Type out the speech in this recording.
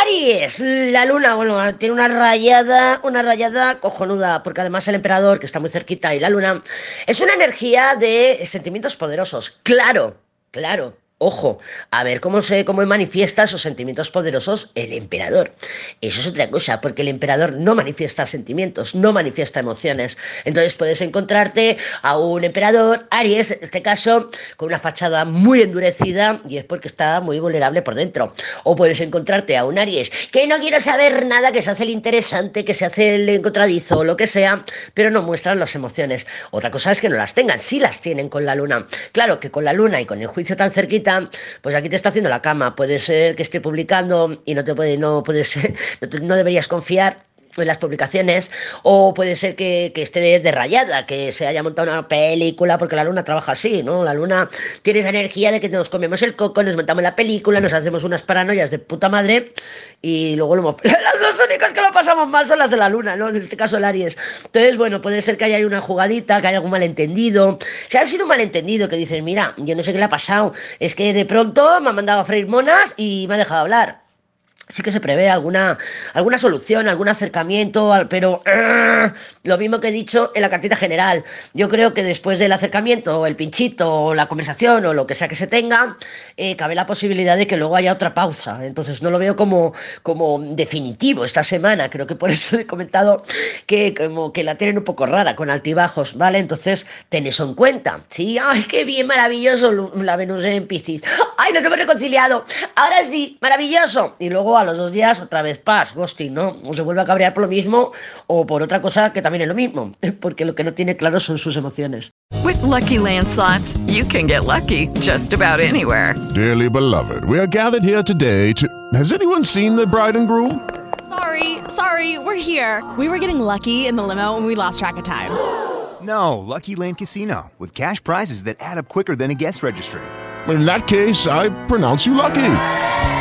Aries, la luna, bueno, tiene una rayada, una rayada cojonuda, porque además el emperador, que está muy cerquita, y la luna, es una energía de sentimientos poderosos. Claro, claro. Ojo, a ver cómo se cómo manifiesta esos sentimientos poderosos el emperador. Eso es otra cosa, porque el emperador no manifiesta sentimientos, no manifiesta emociones. Entonces puedes encontrarte a un emperador, Aries, en este caso, con una fachada muy endurecida y es porque está muy vulnerable por dentro. O puedes encontrarte a un Aries que no quiere saber nada, que se hace el interesante, que se hace el encontradizo o lo que sea, pero no muestran las emociones. Otra cosa es que no las tengan, sí las tienen con la luna. Claro que con la luna y con el juicio tan cerquita pues aquí te está haciendo la cama. Puede ser que esté publicando y no te puede, no puedes, no deberías confiar en las publicaciones, o puede ser que, que, esté derrayada, que se haya montado una película, porque la luna trabaja así, ¿no? La luna tiene esa energía de que nos comemos el coco, nos montamos la película, nos hacemos unas paranoias de puta madre, y luego lo Las dos únicas que lo pasamos mal son las de la luna, ¿no? En este caso el Aries. Entonces, bueno, puede ser que haya una jugadita, que haya algún malentendido. Si ha sido un malentendido, que dices, mira, yo no sé qué le ha pasado, es que de pronto me ha mandado a freír monas y me ha dejado hablar sí que se prevé alguna, alguna solución, algún acercamiento, pero ¡ah! lo mismo que he dicho en la cartita general. Yo creo que después del acercamiento, o el pinchito, o la conversación, o lo que sea que se tenga, eh, cabe la posibilidad de que luego haya otra pausa. Entonces no lo veo como, como definitivo esta semana. Creo que por eso he comentado que como que la tienen un poco rara, con altibajos, ¿vale? Entonces ten eso en cuenta. Sí, ay, qué bien, maravilloso la Venus en Piscis. Ay, nos hemos reconciliado. Ahora sí, maravilloso. Y luego a los dos días otra vez paz, ghosting, ¿no? O se vuelve a cabrear por lo mismo o por otra cosa que también es lo mismo, porque lo que no tiene claro son sus emociones. With lucky landslots, you can get lucky just about anywhere. Dearly beloved, we are gathered here today to. Has anyone seen the bride and groom? Sorry, sorry, we're here. We were getting lucky in the limo and we lost track of time. No, Lucky Land Casino, with cash prizes that add up quicker than a guest registry. In that case, I pronounce you lucky.